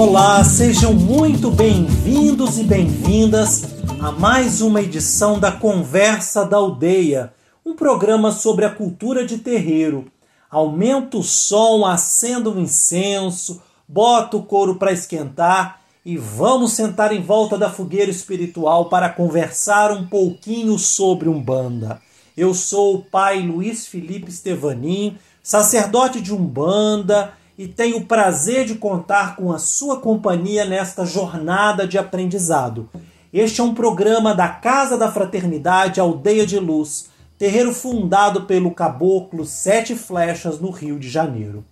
Olá, sejam muito bem-vindos e bem-vindas a mais uma edição da Conversa da Aldeia, um programa sobre a cultura de terreiro. Aumenta o som, acenda o incenso, bota o couro para esquentar e vamos sentar em volta da fogueira espiritual para conversar um pouquinho sobre Umbanda. Eu sou o pai Luiz Felipe Stevanin, sacerdote de Umbanda e tenho o prazer de contar com a sua companhia nesta jornada de aprendizado. Este é um programa da Casa da Fraternidade Aldeia de Luz, terreiro fundado pelo caboclo Sete Flechas no Rio de Janeiro.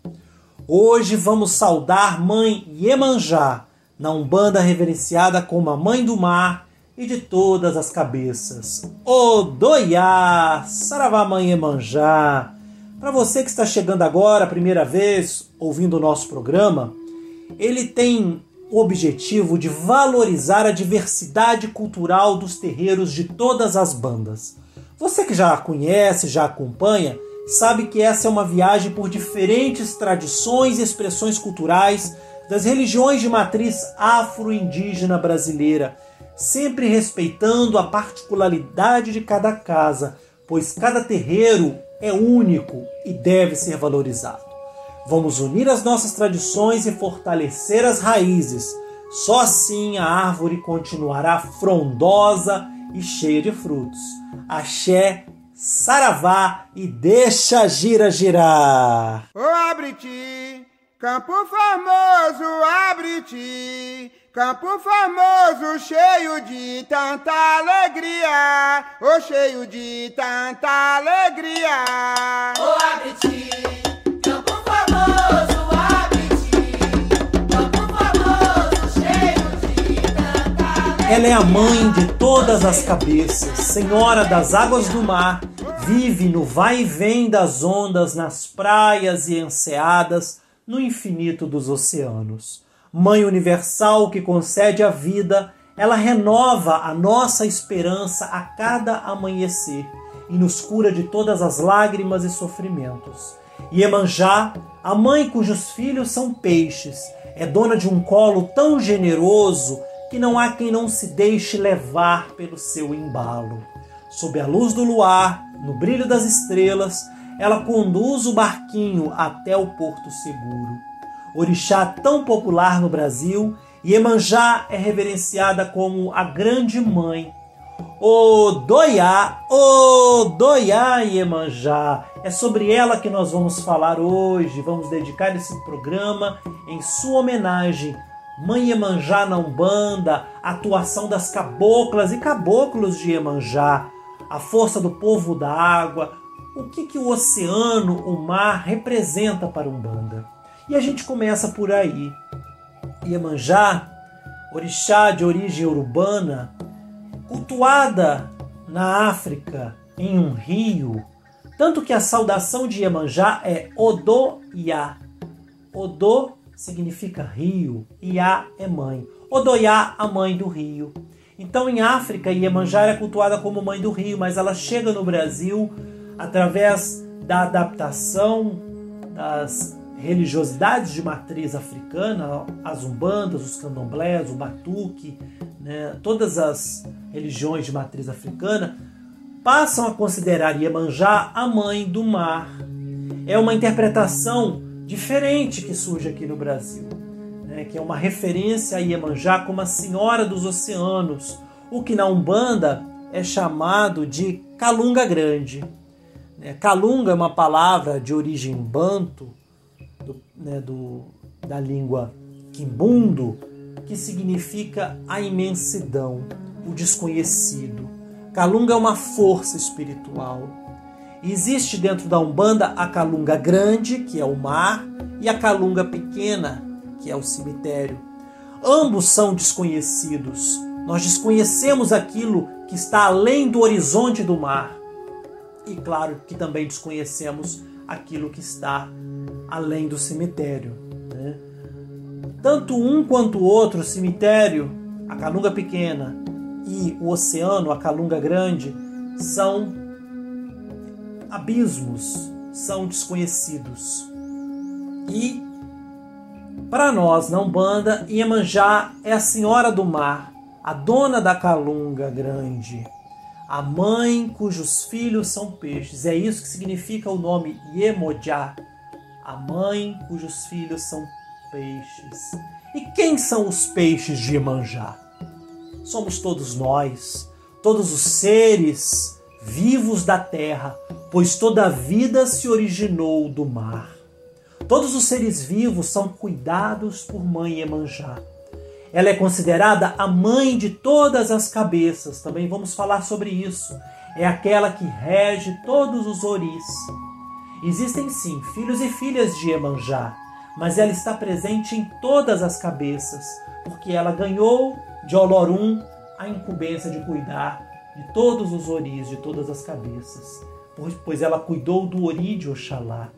Hoje vamos saudar Mãe Iemanjá, na Umbanda reverenciada como a Mãe do Mar e de todas as cabeças. Odoiá, Saravá Mãe Iemanjá, para você que está chegando agora, primeira vez, ouvindo o nosso programa, ele tem o objetivo de valorizar a diversidade cultural dos terreiros de todas as bandas. Você que já conhece, já acompanha, sabe que essa é uma viagem por diferentes tradições e expressões culturais das religiões de matriz afro-indígena brasileira, sempre respeitando a particularidade de cada casa, pois cada terreiro é único e deve ser valorizado. Vamos unir as nossas tradições e fortalecer as raízes. Só assim a árvore continuará frondosa e cheia de frutos. Axé, saravá e deixa a gira girar. Abre-te, campo famoso, abre-te. Campo famoso, cheio de tanta alegria, oh cheio de tanta alegria. Oh, abre-te, campo famoso, abre-te, campo famoso, cheio de tanta alegria. Ela é a mãe de todas as cabeças, senhora das águas do mar, vive no vai e vem das ondas, nas praias e enseadas, no infinito dos oceanos. Mãe universal que concede a vida, ela renova a nossa esperança a cada amanhecer e nos cura de todas as lágrimas e sofrimentos. Iemanjá, a mãe cujos filhos são peixes, é dona de um colo tão generoso que não há quem não se deixe levar pelo seu embalo. Sob a luz do luar, no brilho das estrelas, ela conduz o barquinho até o porto seguro orixá tão popular no Brasil, Iemanjá é reverenciada como a Grande Mãe. Odoiá, Odoiá Iemanjá. É sobre ela que nós vamos falar hoje. Vamos dedicar esse programa em sua homenagem. Mãe Iemanjá na Umbanda, atuação das caboclas e caboclos de Iemanjá, a força do povo da água, o que, que o oceano, o mar representa para Umbanda. E a gente começa por aí. Iemanjá, orixá de origem urbana, cultuada na África em um rio, tanto que a saudação de Iemanjá é Odoiá. Odô significa rio, Iá é mãe. Odoiá, a mãe do rio. Então, em África, Iemanjá era cultuada como mãe do rio, mas ela chega no Brasil através da adaptação das religiosidades de matriz africana, as umbandas, os candomblés, o batuque, né, todas as religiões de matriz africana, passam a considerar Iemanjá a mãe do mar. É uma interpretação diferente que surge aqui no Brasil, né, que é uma referência a Iemanjá como a senhora dos oceanos, o que na Umbanda é chamado de Calunga Grande. Calunga é uma palavra de origem banto do, né, do, da língua quimbundo, que significa a imensidão, o desconhecido. Calunga é uma força espiritual. Existe dentro da Umbanda a Calunga grande, que é o mar, e a Calunga pequena, que é o cemitério. Ambos são desconhecidos. Nós desconhecemos aquilo que está além do horizonte do mar. E claro que também desconhecemos aquilo que está além do cemitério. Né? Tanto um quanto o outro, o cemitério, a Calunga Pequena e o oceano, a Calunga Grande, são abismos, são desconhecidos. E Para nós, na Umbanda, Iemanjá é a senhora do mar, a dona da calunga grande, a mãe cujos filhos são peixes. É isso que significa o nome Iemoja, a mãe cujos filhos são peixes. E quem são os peixes de Iemanjá? Somos todos nós, todos os seres vivos da terra, pois toda a vida se originou do mar. Todos os seres vivos são cuidados por Mãe Emanjá. Ela é considerada a mãe de todas as cabeças, também vamos falar sobre isso. É aquela que rege todos os oris. Existem sim filhos e filhas de Emanjá, mas ela está presente em todas as cabeças, porque ela ganhou de Olorum a incumbência de cuidar de todos os oris, de todas as cabeças, pois ela cuidou do ori de Oxalá.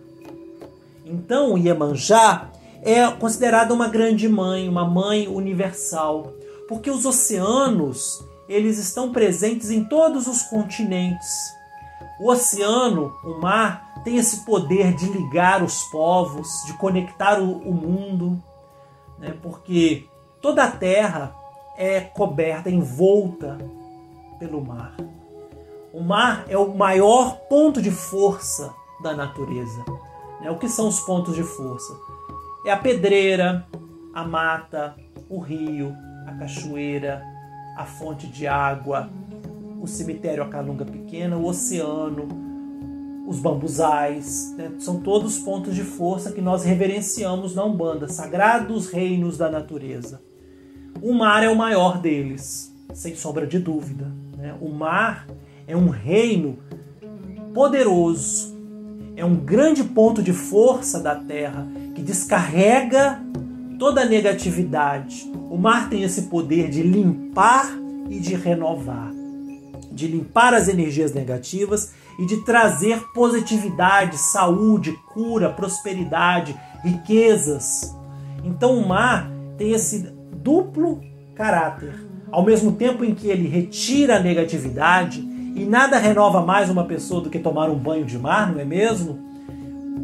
Então, Iemanjá é considerada uma grande mãe, uma mãe universal, porque os oceanos, eles estão presentes em todos os continentes. O oceano, o mar, tem esse poder de ligar os povos, de conectar o, o mundo, né? porque toda a terra é coberta, envolta pelo mar. O mar é o maior ponto de força da natureza. Né? O que são os pontos de força? É a pedreira, a mata, o rio, a cachoeira, a fonte de água, o cemitério, a calunga pequena, o oceano, os bambuzais. Né? São todos pontos de força que nós reverenciamos na Umbanda, sagrados reinos da natureza. O mar é o maior deles, sem sombra de dúvida. Né? O mar é um reino poderoso, é um grande ponto de força da Terra que descarrega toda a negatividade. O mar tem esse poder de limpar e de renovar, de limpar as energias negativas e de trazer positividade, saúde, cura, prosperidade, riquezas. Então o mar tem esse duplo caráter. Ao mesmo tempo em que ele retira a negatividade, e nada renova mais uma pessoa do que tomar um banho de mar, não é mesmo?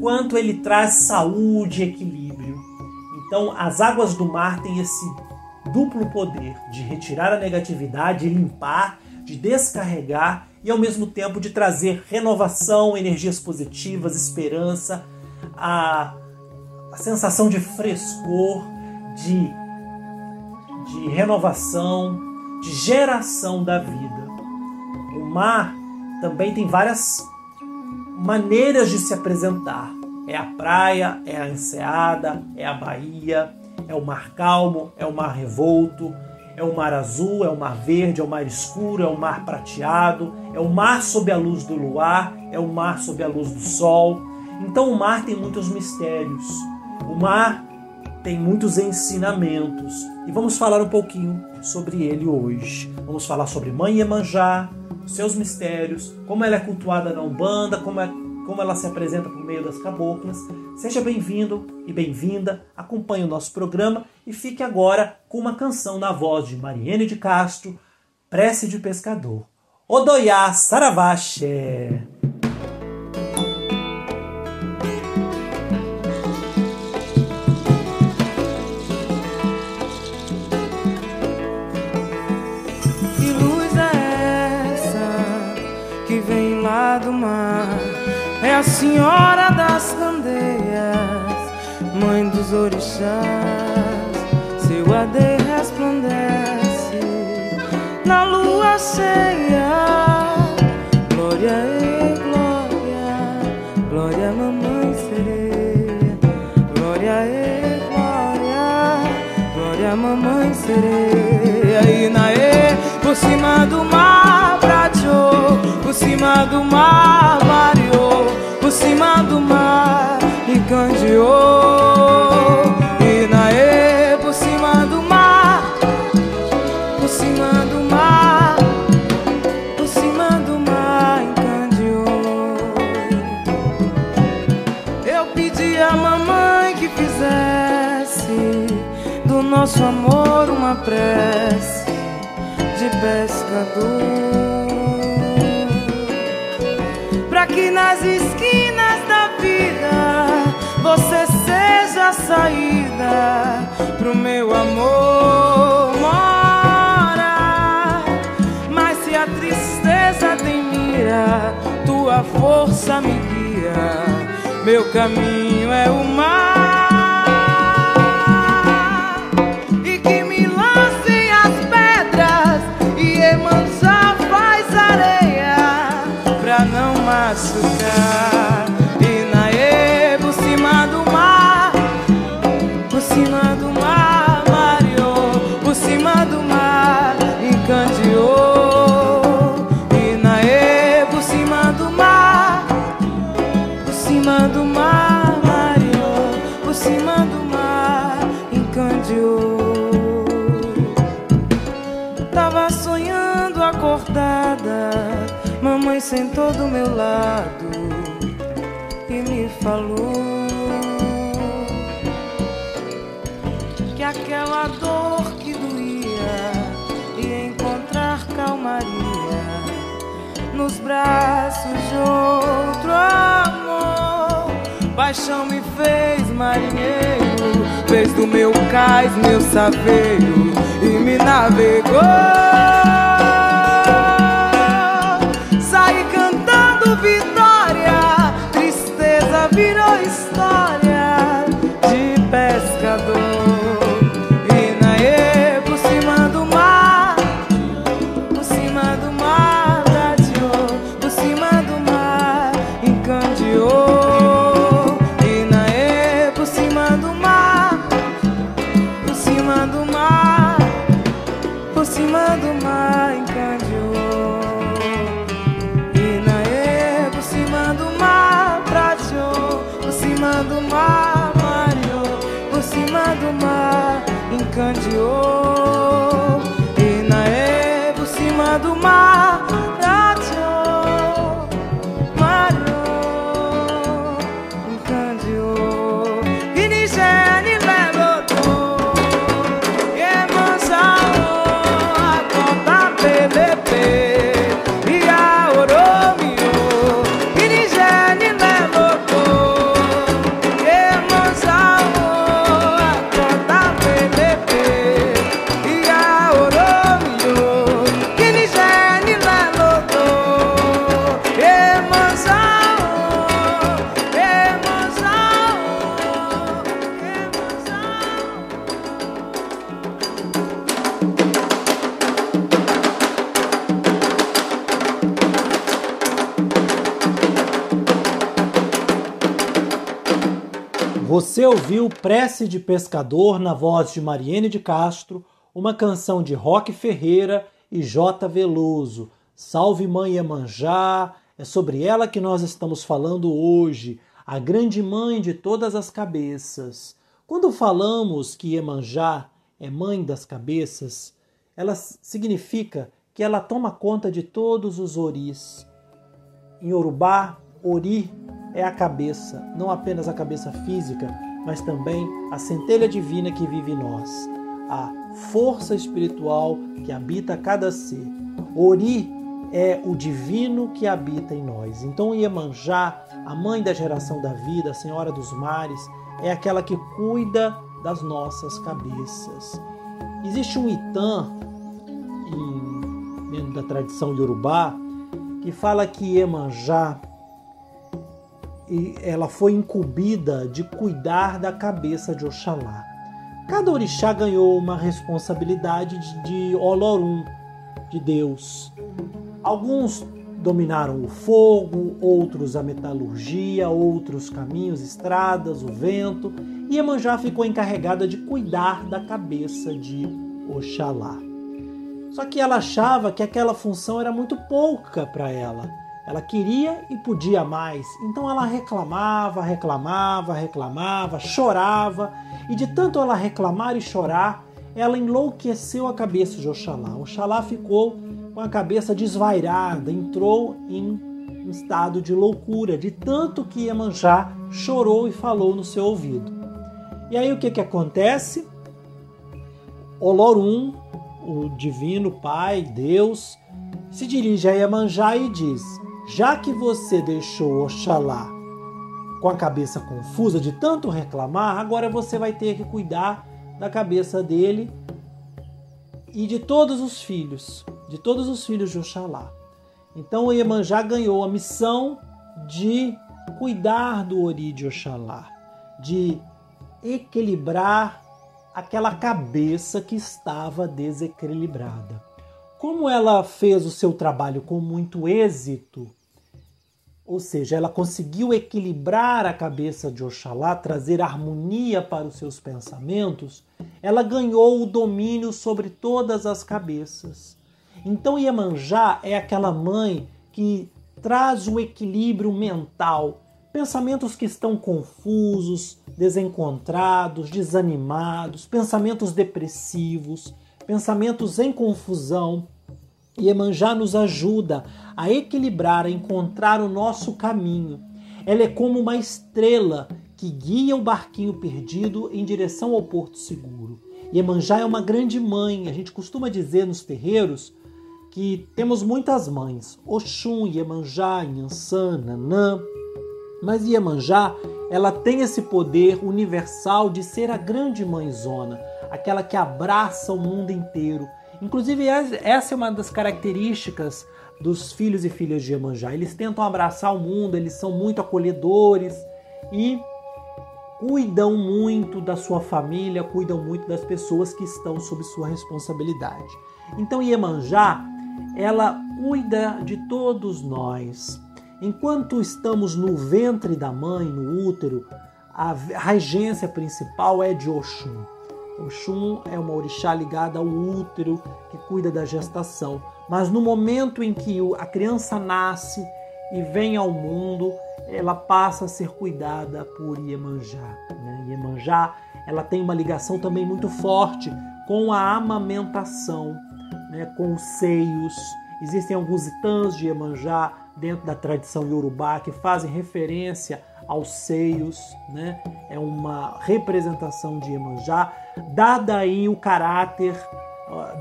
Quanto ele traz saúde e equilíbrio. Então, as águas do mar têm esse duplo poder de retirar a negatividade, de limpar, de descarregar e ao mesmo tempo de trazer renovação, energias positivas, esperança, a, a sensação de frescor, de, de renovação, de geração da vida mar também tem várias maneiras de se apresentar. É a praia, é a enseada, é a baía, é o mar calmo, é o mar revolto, é o mar azul, é o mar verde, é o mar escuro, é o mar prateado, é o mar sob a luz do luar, é o mar sob a luz do sol. Então o mar tem muitos mistérios. O mar tem muitos ensinamentos e vamos falar um pouquinho sobre ele hoje. Vamos falar sobre Mãe Iemanjá, seus mistérios, como ela é cultuada na Umbanda, como, é, como ela se apresenta por meio das caboclas. Seja bem-vindo e bem-vinda, acompanhe o nosso programa e fique agora com uma canção na voz de Mariene de Castro, Prece de Pescador. Odoiá Saravaxé. Senhora das candeias, mãe dos orixás. Seu ade resplandece na lua cheia. Glória e glória, glória mamãe sereia. Glória e glória, glória mamãe sereia. E naê por cima do mar prateou cima do mar mareou, por cima do mar e candeou. E por cima do mar, por cima do mar, por cima do mar encandeou. Eu pedi à mamãe que fizesse do nosso amor uma prece de pescador que nas esquinas da vida você seja a saída pro meu amor mora. Mas se a tristeza tem mira, tua força me guia. Meu caminho é o mar. Falou que aquela dor que doía ia encontrar calmaria nos braços de outro amor. Paixão me fez marinheiro, fez do meu cais meu saveiro e me navegou. Virou história Prece de Pescador na voz de Mariene de Castro, uma canção de Roque Ferreira e J. Veloso. Salve Mãe Iemanjá, é sobre ela que nós estamos falando hoje, a grande mãe de todas as cabeças. Quando falamos que Iemanjá é mãe das cabeças, ela significa que ela toma conta de todos os oris. Em Yorubá, Ori é a cabeça, não apenas a cabeça física, mas também a centelha divina que vive em nós, a força espiritual que habita cada ser. Ori é o divino que habita em nós. Então, Iemanjá, a mãe da geração da vida, a senhora dos mares, é aquela que cuida das nossas cabeças. Existe um Itã, dentro da tradição iorubá, que fala que Iemanjá e ela foi incumbida de cuidar da cabeça de Oxalá. Cada orixá ganhou uma responsabilidade de, Olorum, de Deus. Alguns dominaram o fogo, outros a metalurgia, outros caminhos, estradas, o vento, e Iemanjá ficou encarregada de cuidar da cabeça de Oxalá. Só que ela achava que aquela função era muito pouca para ela. Ela queria e podia mais. Então ela reclamava, reclamava, reclamava, chorava. E de tanto ela reclamar e chorar, ela enlouqueceu a cabeça de Oxalá. Oxalá ficou com a cabeça desvairada, entrou em um estado de loucura, de tanto que Iemanjá chorou e falou no seu ouvido. E aí o que, que acontece? Olorum, o divino Pai, Deus, se dirige a Iemanjá e diz: Já que você deixou Oxalá com a cabeça confusa de tanto reclamar, agora você vai ter que cuidar da cabeça dele e de todos os filhos, de todos os filhos de Oxalá. Então o Iemanjá ganhou a missão de cuidar do Ori de Oxalá, de equilibrar aquela cabeça que estava desequilibrada. Como ela fez o seu trabalho com muito êxito, ou seja, ela conseguiu equilibrar a cabeça de Oxalá, trazer harmonia para os seus pensamentos, ela ganhou o domínio sobre todas as cabeças. Então Iemanjá é aquela mãe que traz o equilíbrio mental, pensamentos que estão confusos, desencontrados, desanimados, pensamentos depressivos, pensamentos em confusão. Iemanjá nos ajuda a equilibrar, a encontrar o nosso caminho. Ela é como uma estrela que guia o barquinho perdido em direção ao porto seguro. Iemanjá é uma grande mãe. A gente costuma dizer nos terreiros que temos muitas mães: Oxum, Iemanjá, Inhansã, Nanã. Mas Iemanjá, ela tem esse poder universal de ser a grande mãezona, aquela que abraça o mundo inteiro. Inclusive, essa é uma das características dos filhos e filhas de Iemanjá. Eles tentam abraçar o mundo, eles são muito acolhedores e cuidam muito da sua família, cuidam muito das pessoas que estão sob sua responsabilidade. Então, Iemanjá, ela cuida de todos nós. Enquanto estamos no ventre da mãe, no útero, a regência principal é de Oxum. Oxum é uma orixá ligada ao útero que cuida da gestação. Mas no momento em que a criança nasce e vem ao mundo, ela passa a ser cuidada por Iemanjá. Né? Iemanjá ela tem uma ligação também muito forte com a amamentação, né? com os seios. Existem alguns itãs de Iemanjá dentro da tradição iorubá que fazem referência aos seios, né? É uma representação de Iemanjá, dada aí o caráter,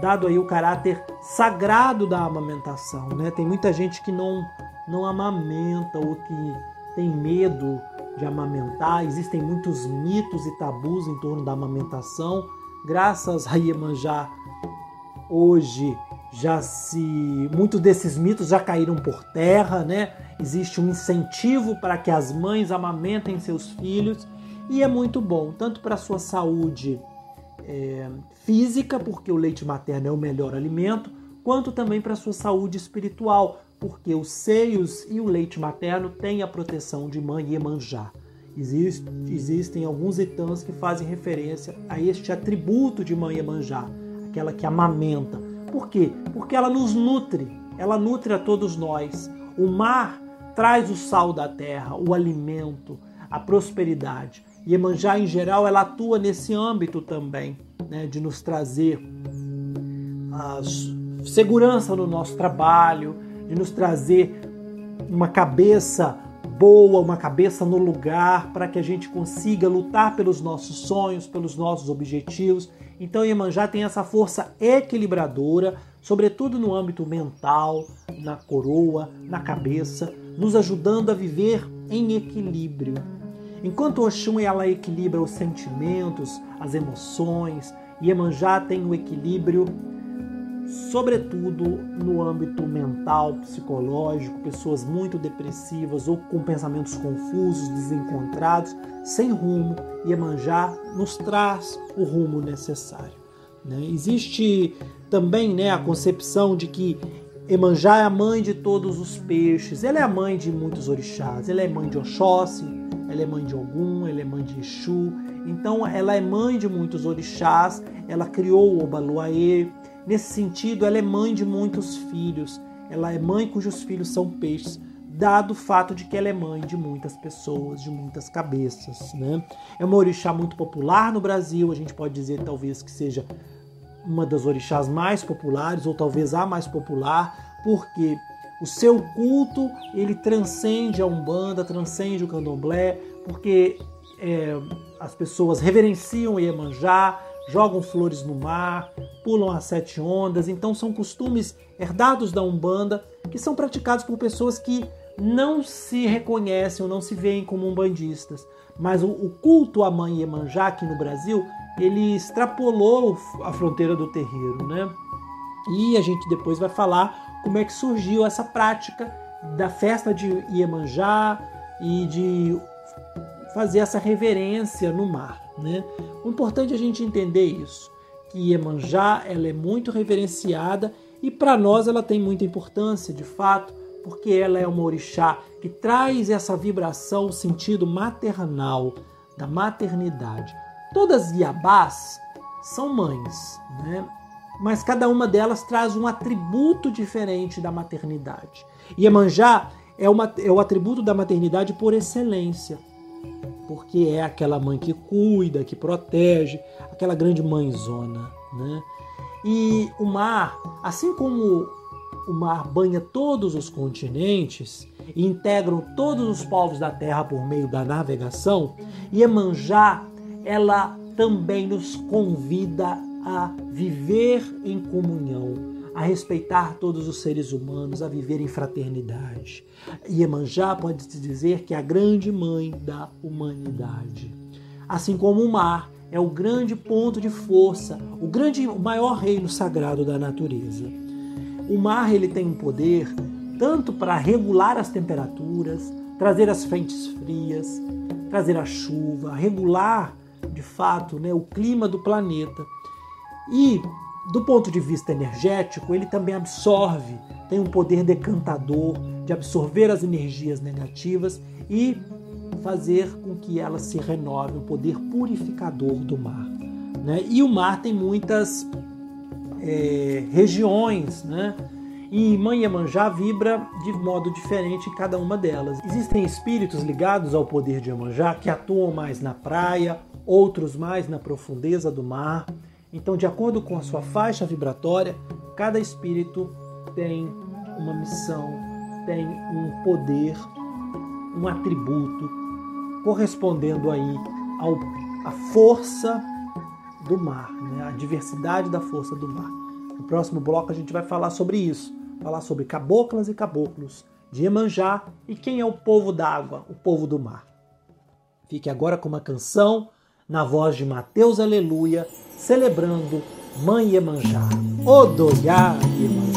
dado aí o caráter sagrado da amamentação, né? Tem muita gente que não não amamenta ou que tem medo de amamentar. Existem muitos mitos e tabus em torno da amamentação. Graças a Iemanjá, hoje já se muitos desses mitos já caíram por terra, né? Existe um incentivo para que as mães amamentem seus filhos e é muito bom tanto para a sua saúde é, física, porque o leite materno é o melhor alimento, quanto também para a sua saúde espiritual, porque os seios e o leite materno têm a proteção de mãe Iemanjá. Existe, existem alguns itãs que fazem referência a este atributo de mãe Iemanjá, aquela que amamenta por quê? Porque ela nos nutre, ela nutre a todos nós. O mar traz o sal da terra, o alimento, a prosperidade. E Emanjá, em geral, ela atua nesse âmbito também, né, de nos trazer segurança no nosso trabalho, de nos trazer uma cabeça boa, uma cabeça no lugar, para que a gente consiga lutar pelos nossos sonhos, pelos nossos objetivos então Iemanjá tem essa força equilibradora, sobretudo no âmbito mental, na coroa, na cabeça, nos ajudando a viver em equilíbrio. Enquanto Oxum ela equilibra os sentimentos, as emoções, Iemanjá tem o equilíbrio sobretudo no âmbito mental, psicológico, pessoas muito depressivas ou com pensamentos confusos, desencontrados, sem rumo, Iemanjá nos traz o rumo necessário. Né? Existe também né, a concepção de que Emanjá é a mãe de todos os peixes, ela é a mãe de muitos orixás, ela é mãe de Oxóssi, ela é mãe de Ogum, ela é mãe de Exu, então ela é mãe de muitos orixás, ela criou o Obaluaê, Nesse sentido, ela é mãe de muitos filhos. Ela é mãe cujos filhos são peixes, dado o fato de que ela é mãe de muitas pessoas, de muitas cabeças. Né? É uma orixá muito popular no Brasil, a gente pode dizer talvez que seja uma das orixás mais populares, ou talvez a mais popular, porque o seu culto ele transcende a Umbanda, transcende o Candomblé, porque é, as pessoas reverenciam Iemanjá, jogam flores no mar, pulam as sete ondas. Então são costumes herdados da Umbanda que são praticados por pessoas que não se reconhecem ou não se veem como umbandistas. Mas o, o culto à mãe Iemanjá aqui no Brasil, ele extrapolou a fronteira do terreiro, né? E a gente depois vai falar como é que surgiu essa prática da festa de Iemanjá e de fazer essa reverência no mar, né? O importante é a gente entender isso, que Iemanjá ela é muito reverenciada e para nós ela tem muita importância, de fato, porque ela é uma orixá que traz essa vibração, o sentido maternal, da maternidade. Todas as Iabás são mães, né? mas cada uma delas traz um atributo diferente da maternidade. Iemanjá é, uma, é o atributo da maternidade por excelência, porque é aquela mãe que cuida, que protege, aquela grande mãezona. Né? E o mar, assim como o mar banha todos os continentes e integram todos os povos da terra por meio da navegação, Iemanjá, ela também nos convida a viver em comunhão, a respeitar todos os seres humanos, a viver em fraternidade. Iemanjá pode-se dizer que é a grande mãe da humanidade. Assim como o mar é o grande ponto de força, o grande, o maior reino sagrado da natureza. O mar ele tem um poder tanto para regular as temperaturas, trazer as frentes frias, trazer a chuva, regular de fato né, o clima do planeta. E do ponto de vista energético, ele também absorve, tem um poder decantador de absorver as energias negativas e fazer com que ela se renove, o poder purificador do mar. Né? E o mar tem muitas é, regiões, né? E Iemanjá vibra de modo diferente em cada uma delas. Existem espíritos ligados ao poder de Iemanjá que atuam mais na praia, outros mais na profundeza do mar. Então, de acordo com a sua faixa vibratória, cada espírito tem uma missão, tem um poder, um atributo correspondendo aí ao, à força do mar, né? a diversidade da força do mar. No próximo bloco a gente vai falar sobre isso, falar sobre caboclas e caboclos de Iemanjá e quem é o povo d'água, o povo do mar. Fique agora com uma canção na voz de Mateus Aleluia, celebrando Mãe Iemanjá. Odoiá Iemanjá.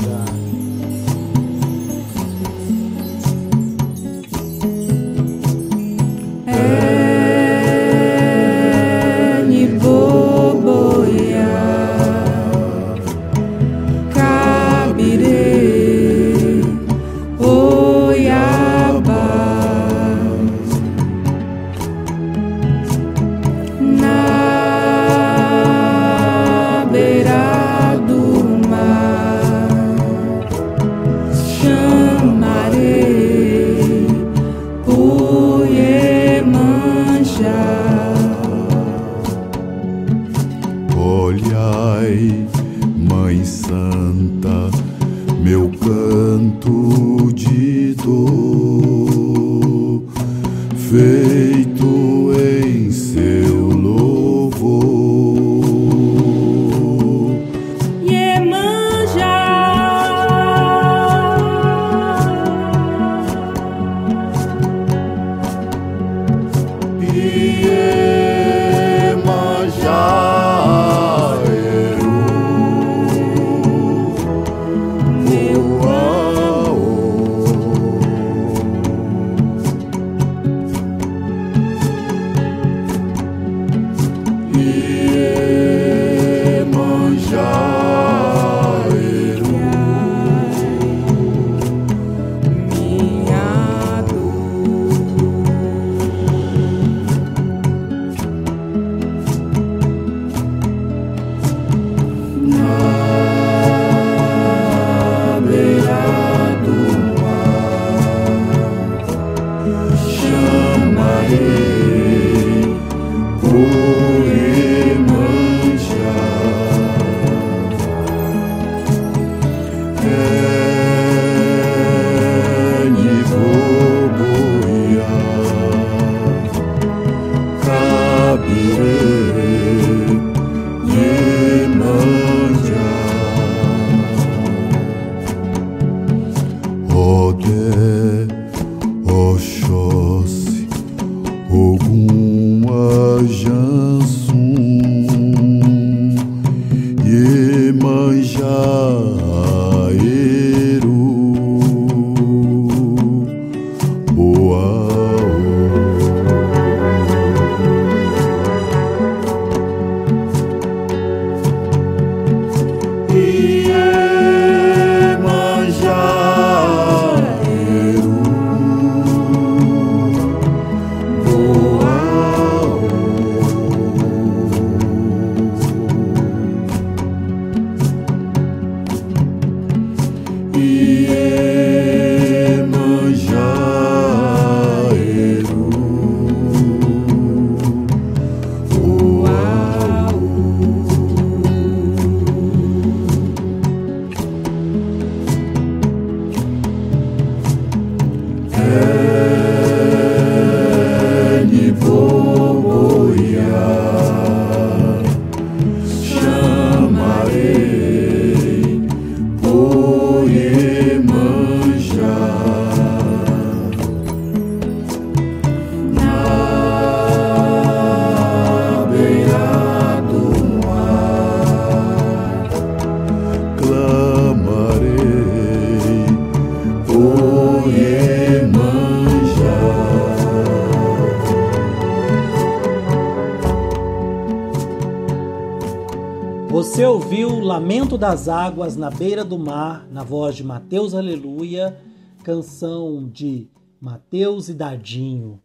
Lamento das Águas na Beira do Mar, na voz de Mateus Aleluia, canção de Mateus e Dadinho.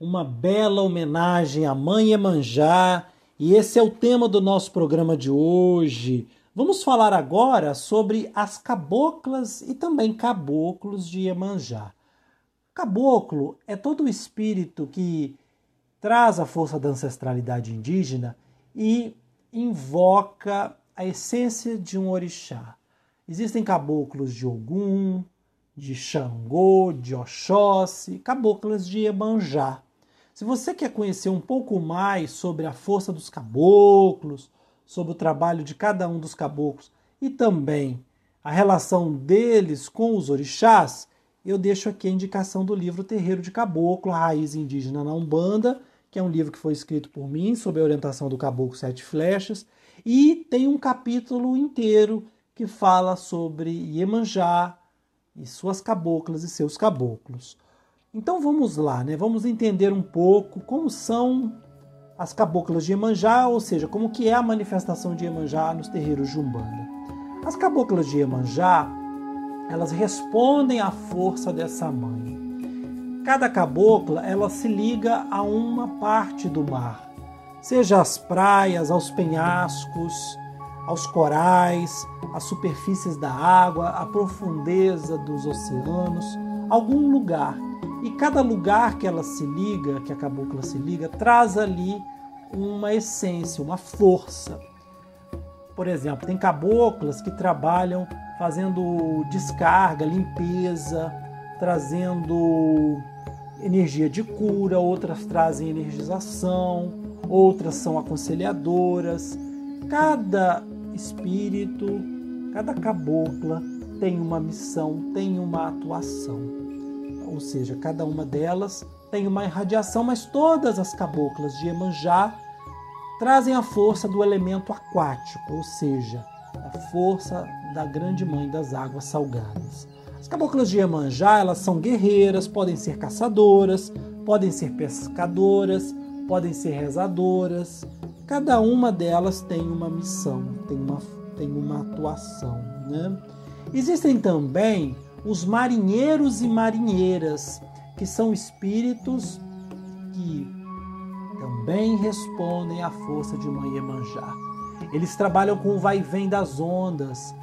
Uma bela homenagem à Mãe Emanjá, e esse é o tema do nosso programa de hoje. Vamos falar agora sobre as caboclas e também caboclos de Iemanjá. Caboclo é todo o espírito que traz a força da ancestralidade indígena e invoca a essência de um orixá. Existem caboclos de Ogum, de Xangô, de Oxóssi, caboclas de Emanjá. Se você quer conhecer um pouco mais sobre a força dos caboclos, sobre o trabalho de cada um dos caboclos e também a relação deles com os orixás, eu deixo aqui a indicação do livro Terreiro de Caboclo, a Raiz Indígena na Umbanda, que é um livro que foi escrito por mim, sob a orientação do Caboclo Sete Flechas, e tem um capítulo inteiro que fala sobre Iemanjá e suas caboclas e seus caboclos. Então vamos lá, né? Vamos entender um pouco como são as caboclas de Iemanjá, ou seja, como que é a manifestação de Iemanjá nos terreiros de Umbanda. As caboclas de Iemanjá, elas respondem à força dessa mãe. Cada cabocla ela se liga a uma parte do mar, seja às praias, aos penhascos, aos corais, às superfícies da água, à profundeza dos oceanos, algum lugar. E cada lugar que ela se liga, que a cabocla se liga, traz ali uma essência, uma força. Por exemplo, tem caboclas que trabalham fazendo descarga, limpeza, trazendo energia de cura, outras trazem energização, outras são aconselhadoras. Cada espírito, cada cabocla tem uma missão, tem uma atuação. Ou seja, cada uma delas tem uma irradiação, mas todas as caboclas de Emanjá trazem a força do elemento aquático, ou seja, a força da grande mãe das águas salgadas. As caboclas de Iemanjá, elas são guerreiras, podem ser caçadoras, podem ser pescadoras, podem ser rezadoras. Cada uma delas tem uma missão, tem uma, tem uma atuação. Né? Existem também os marinheiros e marinheiras, que são espíritos que também respondem à força de Mãe Iemanjá. Eles trabalham com o vai e vem das ondas,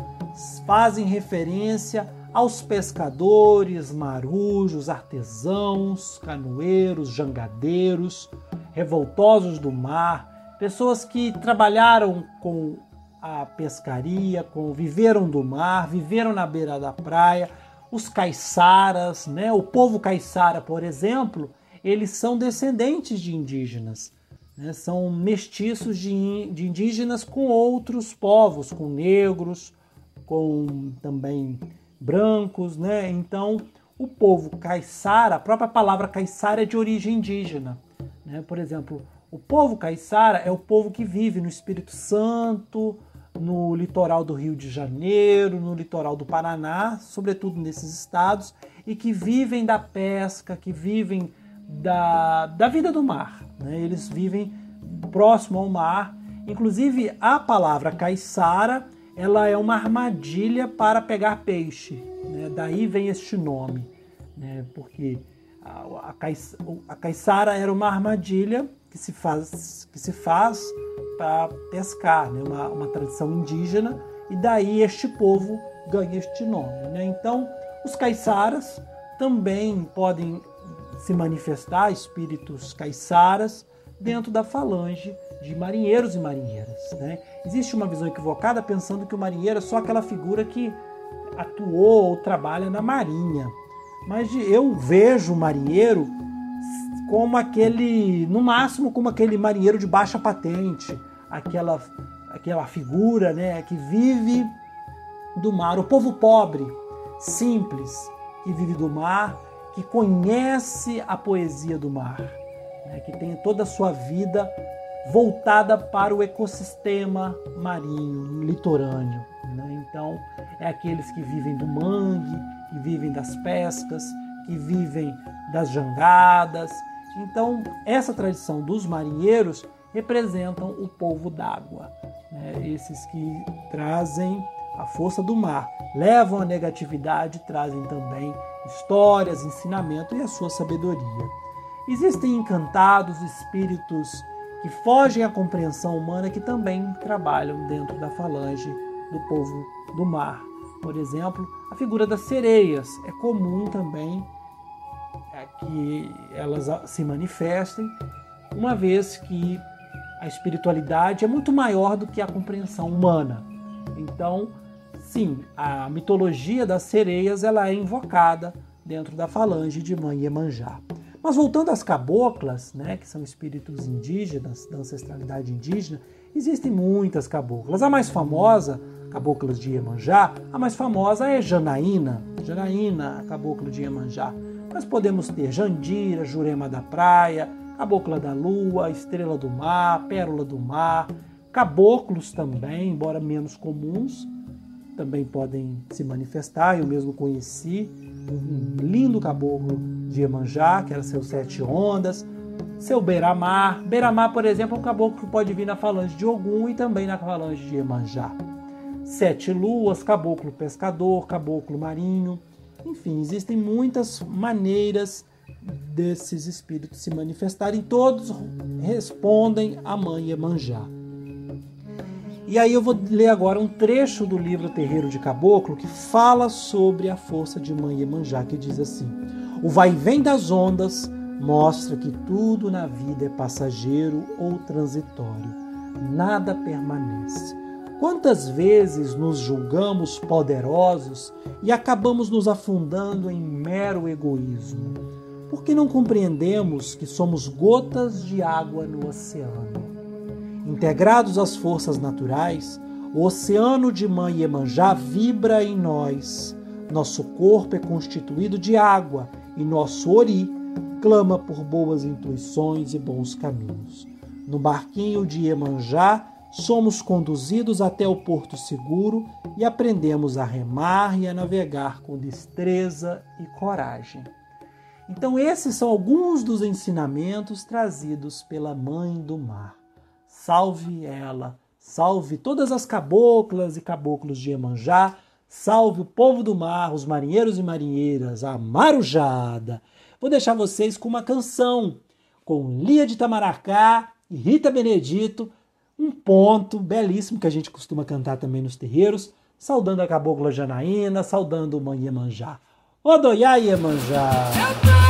fazem referência aos pescadores, marujos, artesãos, canoeiros, jangadeiros, revoltosos do mar, pessoas que trabalharam com a pescaria, com viveram do mar, viveram na beira da praia, os caiçaras, né? O povo caiçara, por exemplo, eles são descendentes de indígenas, né? são mestiços de, de indígenas com outros povos, com negros, com também brancos, né? Então, o povo caiçara, a própria palavra caiçara é de origem indígena, né? Por exemplo, O povo caiçara é o povo que vive no Espírito Santo, no litoral do Rio de Janeiro, no litoral do Paraná, sobretudo nesses estados, e que vivem da pesca, que vivem da, da vida do mar. Né? Eles vivem próximo ao mar. Inclusive, a palavra caiçara ela é uma armadilha para pegar peixe. Né? Daí vem este nome, né? porque a, a, caiçara era uma armadilha que se faz, que se faz para pescar, né? uma, uma tradição indígena, e daí este povo ganha este nome. Né? Então, os caiçaras também podem se manifestar, espíritos caiçaras, dentro da falange de marinheiros e marinheiras. Né? Existe uma visão equivocada pensando que o marinheiro é só aquela figura que atuou ou trabalha na marinha. Mas eu vejo o marinheiro como aquele, no máximo, como aquele marinheiro de baixa patente, aquela, aquela figura né, que vive do mar, o povo pobre, simples, que vive do mar, que conhece a poesia do mar, né, que tem toda a sua vida voltada para o ecossistema marinho, litorâneo. Né? Então, é aqueles que vivem do mangue, que vivem das pescas, que vivem das jangadas. Então, essa tradição dos marinheiros representam o povo d'água, né? esses que trazem a força do mar, levam a negatividade, trazem também histórias, ensinamento e a sua sabedoria. Existem encantados, espíritos que fogem à compreensão humana que também trabalham dentro da falange do povo do mar. Por exemplo, a figura das sereias é comum também é, que elas se manifestem, uma vez que a espiritualidade é muito maior do que a compreensão humana. Então, sim, a mitologia das sereias ela é invocada dentro da falange de Mãe Iemanjá. Mas voltando às caboclas, né, que são espíritos indígenas, da ancestralidade indígena, existem muitas caboclas. A mais famosa, caboclas de Iemanjá, a mais famosa é Janaína, Janaína, a cabocla de Iemanjá. Nós podemos ter Jandira, Jurema da Praia, Cabocla da Lua, Estrela do Mar, Pérola do Mar, caboclos também, embora menos comuns, também podem se manifestar. Eu mesmo conheci um lindo caboclo de Iemanjá, que era seus sete ondas, seu Beiramar. Beiramar, por exemplo, é um caboclo que pode vir na falange de Ogum e também na falange de Iemanjá. Sete luas, caboclo pescador, caboclo marinho. Enfim, existem muitas maneiras desses espíritos se manifestarem. Todos respondem à mãe Iemanjá. E aí eu vou ler agora um trecho do livro Terreiro de Caboclo que fala sobre a força de Mãe Iemanjá, que diz assim: O vai vem das ondas mostra que tudo na vida é passageiro ou transitório, nada permanece. Quantas vezes nos julgamos poderosos e acabamos nos afundando em mero egoísmo? Porque não compreendemos que somos gotas de água no oceano? Integrados às forças naturais, o oceano de Mãe Iemanjá vibra em nós. Nosso corpo é constituído de água e nosso ori clama por boas intuições e bons caminhos. No barquinho de Iemanjá, somos conduzidos até o porto seguro e aprendemos a remar e a navegar com destreza e coragem. Então, esses são alguns dos ensinamentos trazidos pela Mãe do Mar. Salve ela, salve todas as caboclas e caboclos de Iemanjá, salve o povo do mar, os marinheiros e marinheiras, a marujada. Vou deixar vocês com uma canção com Lia de Tamaracá e Rita Benedito, um ponto belíssimo que a gente costuma cantar também nos terreiros, saudando a cabocla Janaína, saudando o Iemanjá. Odoiá Iemanjá! Eu vi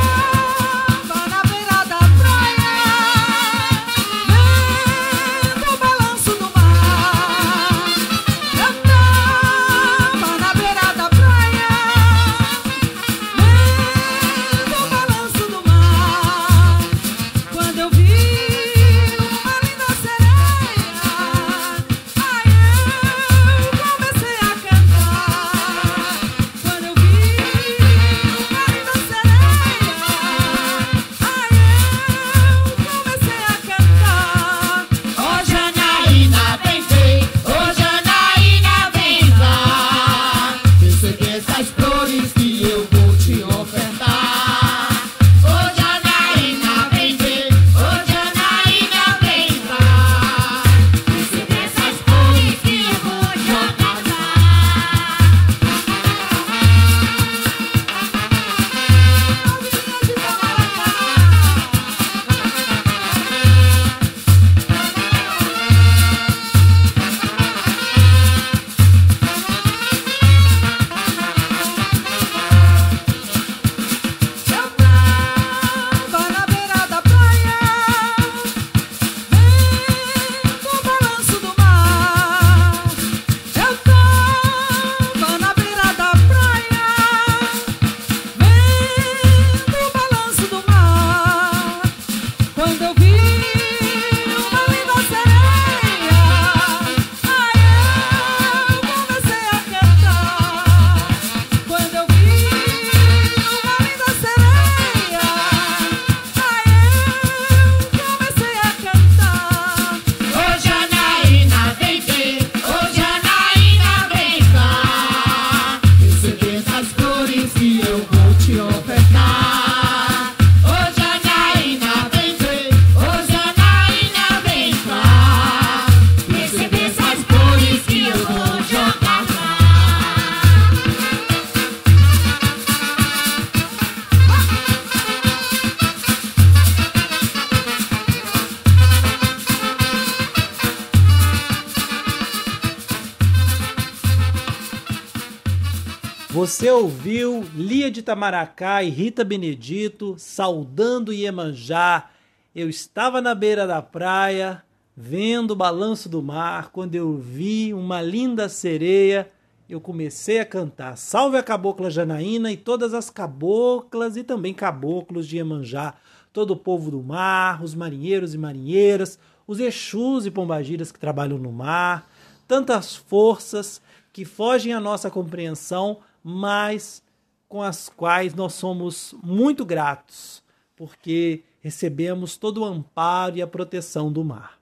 Você ouviu Lia de Tamaracá e Rita Benedito saudando Iemanjá. Eu estava na beira da praia, vendo o balanço do mar, quando eu vi uma linda sereia, eu comecei a cantar. Salve a Cabocla Janaína e todas as caboclas e também caboclos de Iemanjá, todo o povo do mar, os marinheiros e marinheiras, os exus e pombagiras que trabalham no mar, tantas forças que fogem à nossa compreensão, mas com as quais nós somos muito gratos, porque recebemos todo o amparo e a proteção do mar.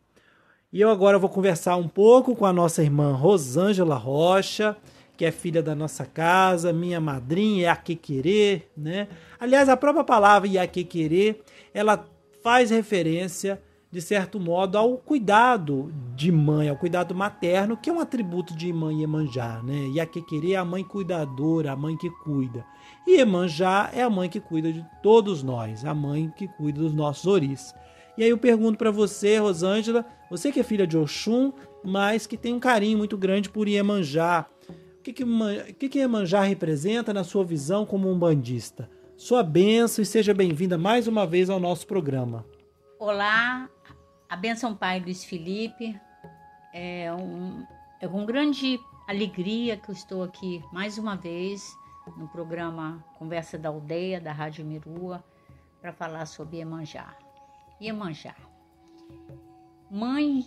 E eu agora vou conversar um pouco com a nossa irmã Rosângela Rocha, que é filha da nossa casa, minha madrinha, Iaquequerê, né? Aliás, a própria palavra Iaquequerê, ela faz referência de certo modo, ao cuidado de mãe, ao cuidado materno, que é um atributo de mãe Iemanjá, né? Iaquequerê é a mãe cuidadora, a mãe que cuida. E Iemanjá é a mãe que cuida de todos nós, a mãe que cuida dos nossos oris. E aí eu pergunto para você, Rosângela, você que é filha de Oxum, mas que tem um carinho muito grande por Iemanjá. O que que, o que, que Iemanjá representa na sua visão como um bandista? Sua benção e seja bem-vinda mais uma vez ao nosso programa. Olá, a benção Pai Luiz Felipe. É, um, é com grande alegria que eu estou aqui mais uma vez no programa Conversa da Aldeia, da Rádio Mirua, para falar sobre Iemanjá. Iemanjá, mãe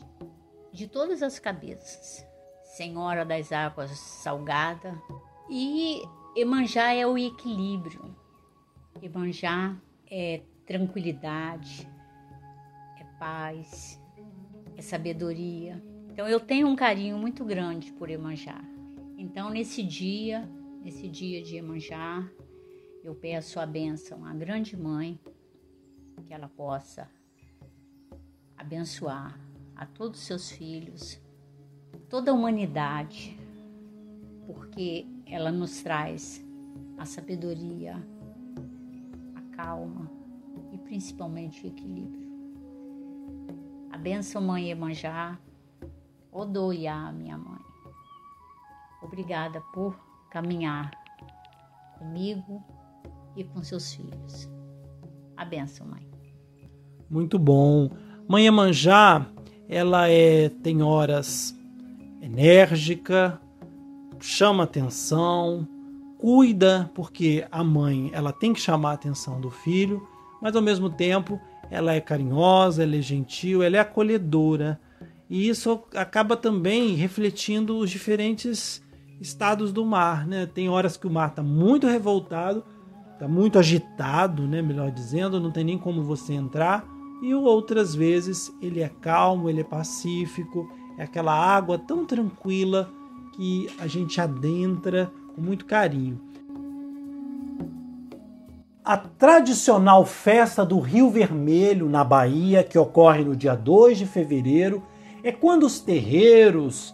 de todas as cabeças, senhora das águas salgadas, e Iemanjá é o equilíbrio. Iemanjá é tranquilidade, paz, é sabedoria. Então eu tenho um carinho muito grande por Emanjá. Então nesse dia, nesse dia de Emanjá, eu peço a bênção à grande mãe, que ela possa abençoar a todos os seus filhos, toda a humanidade, porque ela nos traz a sabedoria, a calma e principalmente o equilíbrio. A mãe Emanjá, Odoiá, minha mãe. Obrigada por caminhar comigo e com seus filhos. A mãe. Muito bom. Mãe Emanjá, ela é tem horas enérgica, chama atenção, cuida, porque a mãe ela tem que chamar a atenção do filho, mas ao mesmo tempo ela é carinhosa, ela é gentil, ela é acolhedora. E isso acaba também refletindo os diferentes estados do mar, né? Tem horas que o mar está muito revoltado, está muito agitado, né? Melhor dizendo, não tem nem como você entrar. E outras vezes ele é calmo, ele é pacífico, é aquela água tão tranquila que a gente adentra com muito carinho. A tradicional festa do Rio Vermelho, na Bahia, que ocorre no dia 2 de fevereiro, é quando os terreiros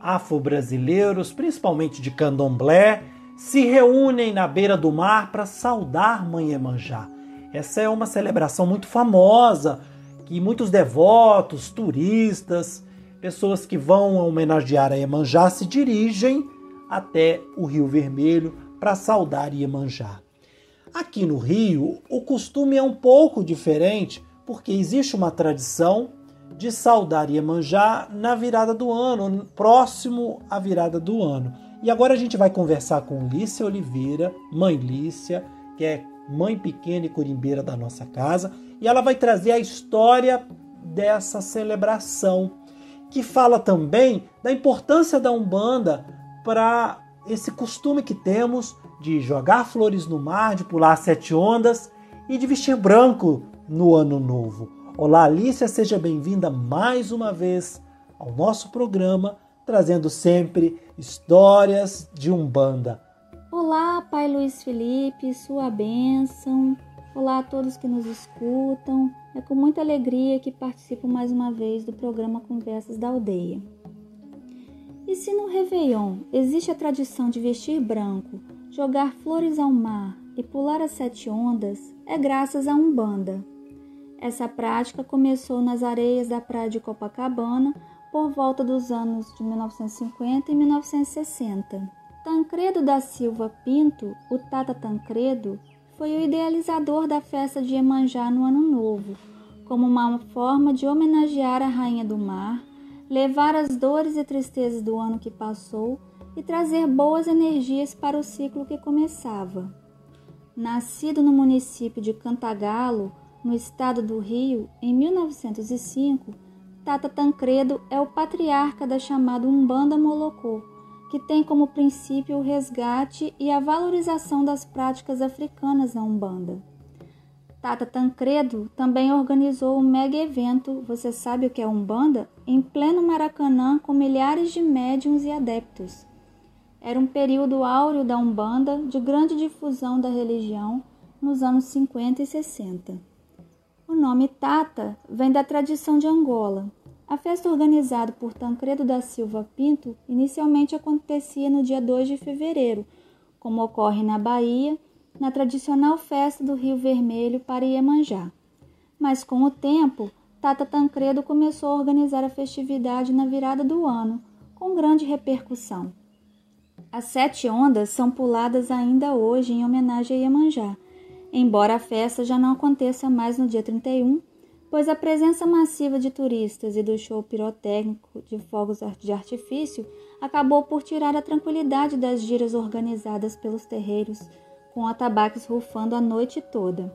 afro-brasileiros, principalmente de candomblé, se reúnem na beira do mar para saudar Mãe Emanjá. Essa é uma celebração muito famosa que muitos devotos, turistas, pessoas que vão homenagear a Iemanjá se dirigem até o Rio Vermelho para saudar Iemanjá. Aqui no Rio, o costume é um pouco diferente, porque existe uma tradição de saudar Iemanjá na virada do ano, próximo à virada do ano. E agora a gente vai conversar com Lícia Oliveira, mãe Lícia, que é mãe pequena e corimbeira da nossa casa, e ela vai trazer a história dessa celebração, que fala também da importância da Umbanda para esse costume que temos de jogar flores no mar, de pular sete ondas e de vestir branco no ano novo. Olá, Alicia, seja bem-vinda mais uma vez ao nosso programa, trazendo sempre histórias de Umbanda. Olá, Pai Luiz Felipe, sua bênção. Olá a todos que nos escutam. É com muita alegria que participo mais uma vez do programa Conversas da Aldeia. E se no Réveillon existe a tradição de vestir branco, jogar flores ao mar e pular as sete ondas, é graças a Umbanda. Essa prática começou nas areias da praia de Copacabana por volta dos anos de 1950 e 1960. Tancredo da Silva Pinto, o Tata Tancredo, foi o idealizador da festa de Iemanjá no Ano Novo, como uma forma de homenagear a Rainha do Mar, levar as dores e tristezas do ano que passou e trazer boas energias para o ciclo que começava. Nascido no município de Cantagalo, no estado do Rio, em 1905, Tata Tancredo é o patriarca da chamada Umbanda Molocô, que tem como princípio o resgate e a valorização das práticas africanas na Umbanda. Tata Tancredo também organizou um mega evento, você sabe o que é Umbanda? Em pleno Maracanã, com milhares de médiums e adeptos. Era um período áureo da Umbanda, de grande difusão da religião, nos anos 50 e 60. O nome Tata vem da tradição de Angola, a festa organizada por Tancredo da Silva Pinto inicialmente acontecia no dia 2 de fevereiro, como ocorre na Bahia, na tradicional festa do Rio Vermelho para Iemanjá. Mas com o tempo, Tata Tancredo começou a organizar a festividade na virada do ano, com grande repercussão. As sete ondas são puladas ainda hoje em homenagem a Iemanjá, embora a festa já não aconteça mais no dia 31, pois a presença massiva de turistas e do show pirotécnico de fogos de artifício acabou por tirar a tranquilidade das giras organizadas pelos terreiros, com atabaques rufando a noite toda.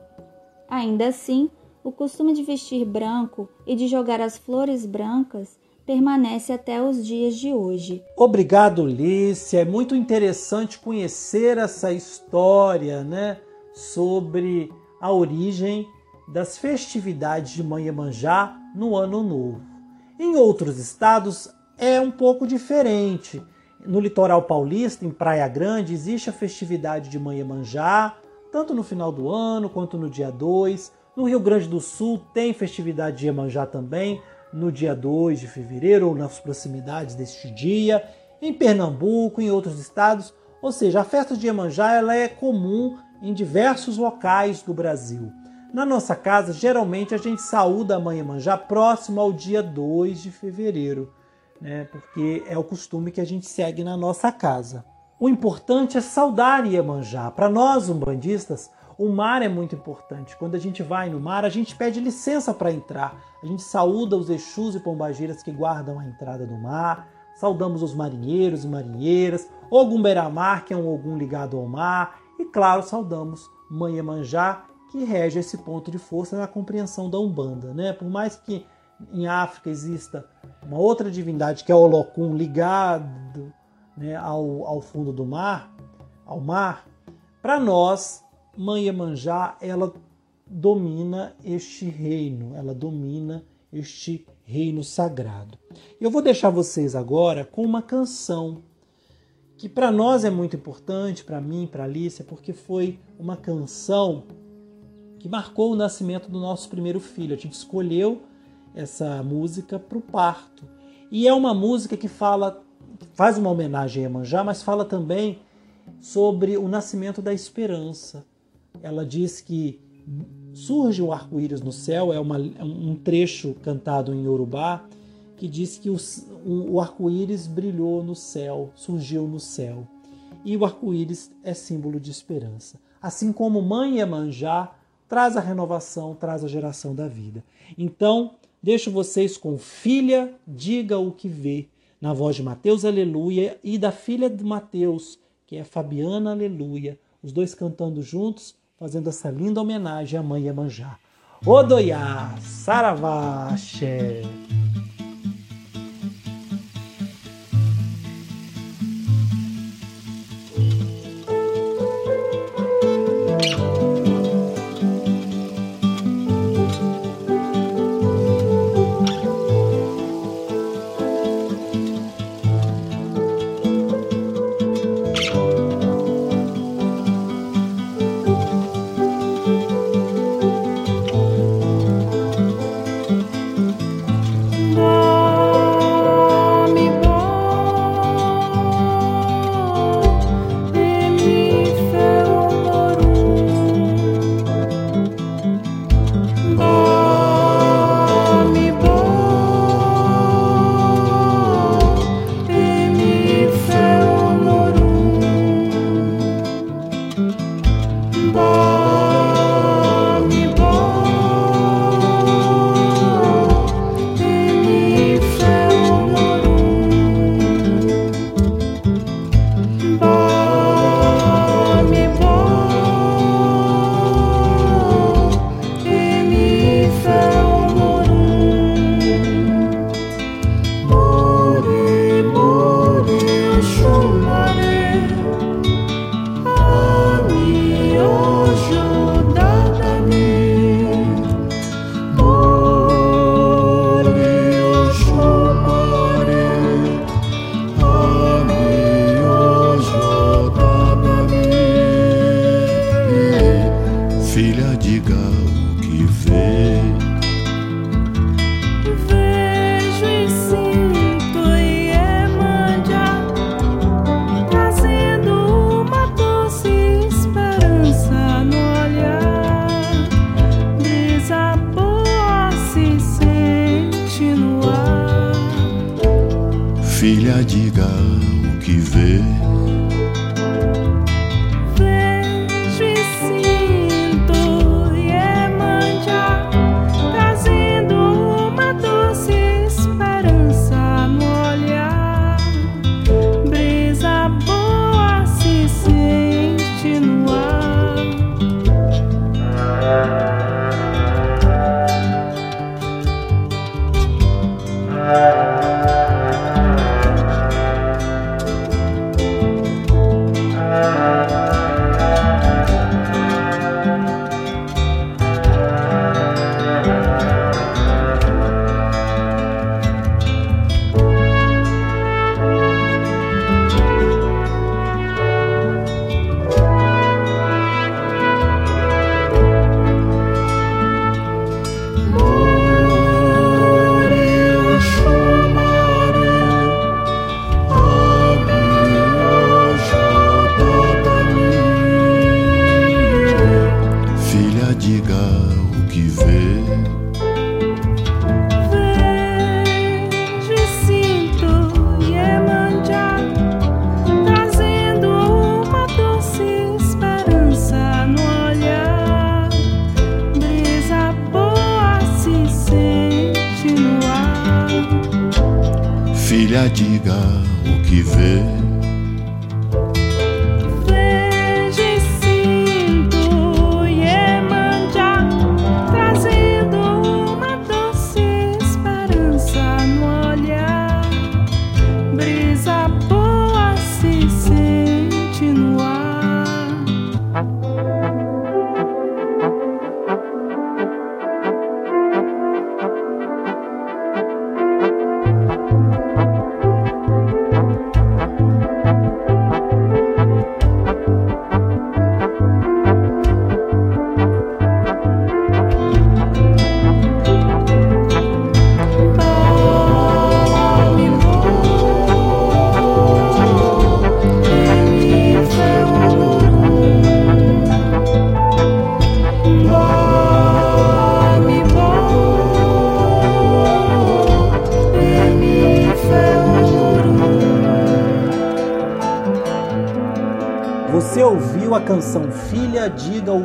Ainda assim, o costume de vestir branco e de jogar as flores brancas permanece até os dias de hoje. Obrigado, Lícia. É muito interessante conhecer essa história, né, sobre a origem das festividades de Manhã-Manjá no Ano Novo. Em outros estados é um pouco diferente. No litoral paulista, em Praia Grande, existe a festividade de Manhã-Manjá, tanto no final do ano quanto no dia 2. No Rio Grande do Sul tem festividade de Iemanjá também, no dia 2 de fevereiro ou nas proximidades deste dia. Em Pernambuco, em outros estados, ou seja, a festa de Iemanjá ela é comum em diversos locais do Brasil. Na nossa casa, geralmente a gente saúda a mãe Iemanjá próximo ao dia 2 de fevereiro, né? porque é o costume que a gente segue na nossa casa. O importante é saudar Iemanjá. Para nós, umbandistas, o mar é muito importante. Quando a gente vai no mar, a gente pede licença para entrar. A gente saúda os Exus e Pombageiras que guardam a entrada do mar. Saudamos os marinheiros e marinheiras, Ogum Beramar, que é um Ogum ligado ao mar. E, claro, saudamos Mãe Iemanjá que rege esse ponto de força na compreensão da Umbanda. Né? Por mais que em África exista uma outra divindade que é o Olocum ligado né, ao, ao fundo do mar, ao mar, para nós, Mãe Iemanjá, ela domina este reino, ela domina este reino sagrado. Eu vou deixar vocês agora com uma canção que para nós é muito importante, para mim, para Alicia, porque foi uma canção que marcou o nascimento do nosso primeiro filho. A gente escolheu essa música para o parto. E é uma música que fala, faz uma homenagem a Iemanjá, mas fala também sobre o nascimento da esperança. Ela diz que surge o arco-íris no céu, é, uma, é um trecho cantado em Yorubá que diz que o, o arco-íris brilhou no céu, surgiu no céu. E o arco-íris é símbolo de esperança. Assim como Mãe Iemanjá traz a renovação, traz a geração da vida. Então, deixo vocês com Filha, diga o que vê, na voz de Mateus Aleluia e da filha de Mateus, que é Fabiana Aleluia, os dois cantando juntos, fazendo essa linda homenagem à mãe Iemanjá. Odoiá, Saravá, Axé.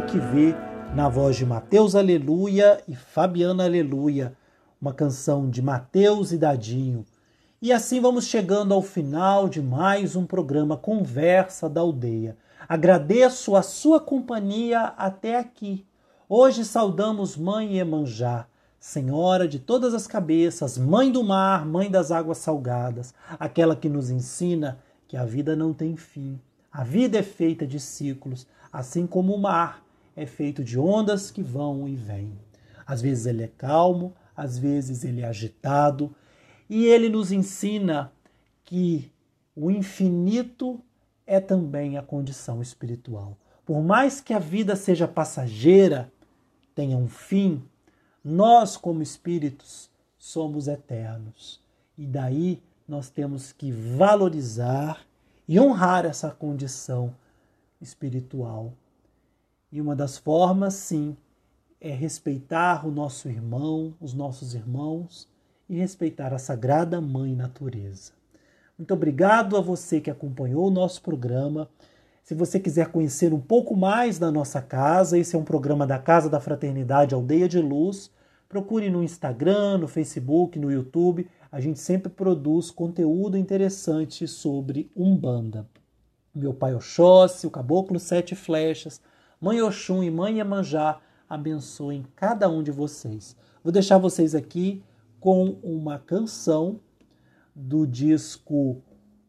Que Vê, na voz de Mateus Aleluia e Fabiana Aleluia, uma canção de Mateus e Dadinho. E assim vamos chegando ao final de mais um programa Conversa da Aldeia. Agradeço a sua companhia até aqui. Hoje saudamos Mãe Iemanjá, Senhora de todas as cabeças, Mãe do mar, Mãe das águas salgadas, aquela que nos ensina que a vida não tem fim. A vida é feita de ciclos, assim como o mar é feito de ondas que vão e vêm. Às vezes ele é calmo, às vezes ele é agitado, e ele nos ensina que o infinito é também a condição espiritual. Por mais que a vida seja passageira, tenha um fim, nós, como espíritos, somos eternos. E daí nós temos que valorizar e honrar essa condição espiritual. E uma das formas, sim, é respeitar o nosso irmão, os nossos irmãos e respeitar a sagrada Mãe Natureza. Muito obrigado a você que acompanhou o nosso programa. Se você quiser conhecer um pouco mais da nossa casa, esse é um programa da Casa da Fraternidade Aldeia de Luz. Procure no Instagram, no Facebook, no YouTube. A gente sempre produz conteúdo interessante sobre Umbanda. Meu pai Oxóssi, o Caboclo Sete Flechas, Mãe Oxum e Mãe Iemanjá abençoem cada um de vocês. Vou deixar vocês aqui com uma canção do disco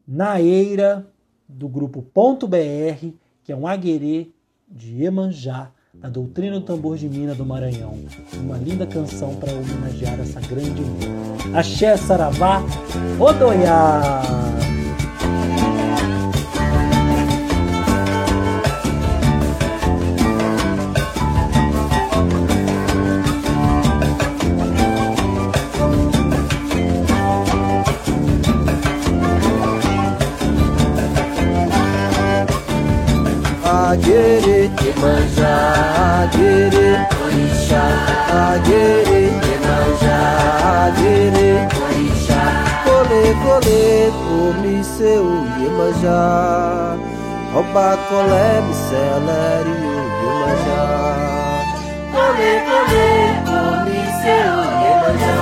Naeira, do grupo Ponto BR, que é um aguerê de Iemanjá, da doutrina do tambor de Mina do Maranhão. Uma linda canção para homenagear essa grande mãe. Axé, Saravá, Odoiá! Agere Iemanjá, Agere. Orixá, Agere Iemanjá, Agere. Orixá, Colê, colê, comi seu Iemanjá. Rouba, colé, me celere o Iemanjá. Colê, colê, comi seu Iemanjá.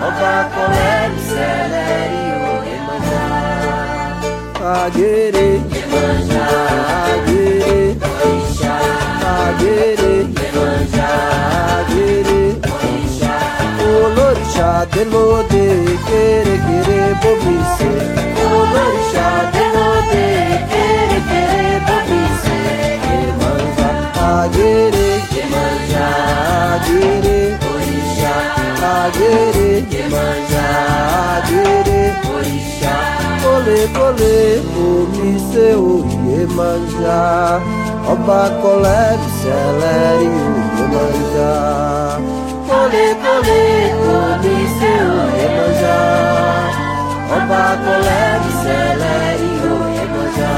Rouba, colé, me celere o Iemanjá. Aguerê, Iemanjá, aguerê Orixá, aguerê, Iemanjá, aguerê Orixá Olorixá, delode, quere, quere, bobice Olorixá, delode, quere, quere, bobice Iemanjá, aguerê, Iemanjá, aguerê Orixá, aguerê, Iemanjá, aguerê Orixá Colê, colê, bobice, o Iemanjá Oba, colé, celere, o Iemanjá Colê, colê, come seu Iemanjá Oba, colé, celere, o Iemanjá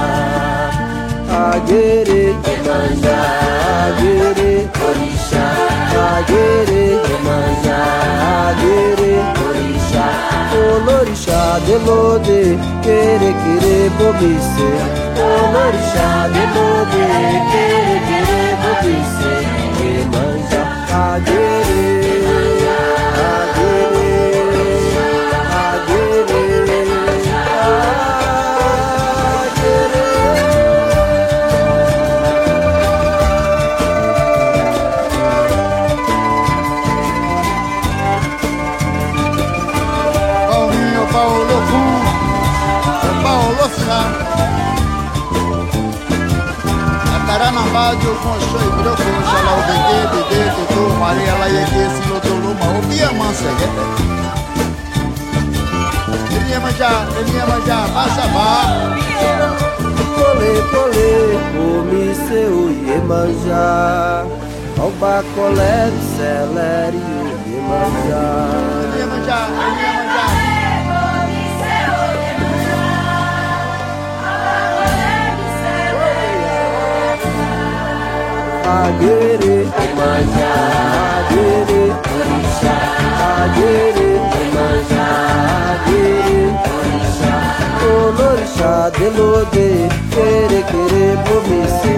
Aguerê, Iemanjá, aguerê, orixá Aguerê, Iemanjá, aguerê, orixá Olorixá, delode, quere, quere, bobice Olorixá, delode, quere, quere, bobice Iemanjá, aguerê ele ia manjar, ele ia manjar, massa vá. Colê, colê, come seu Iemanjá. Oba, colé, celere, o Iemanjá. Ele ia manjar, ele ia manjar. Aguerê, Iemanjá, aguerê, orixá Aguerê, Iemanjá, aguerê, orixá Olorixá, delode, quere, quere, bobice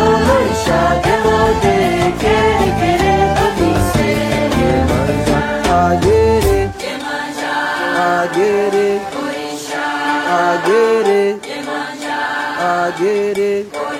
Olorixá, delode, quere, quere, bobice Iemanjá, aguerê, aguerê, aguerê, aguerê,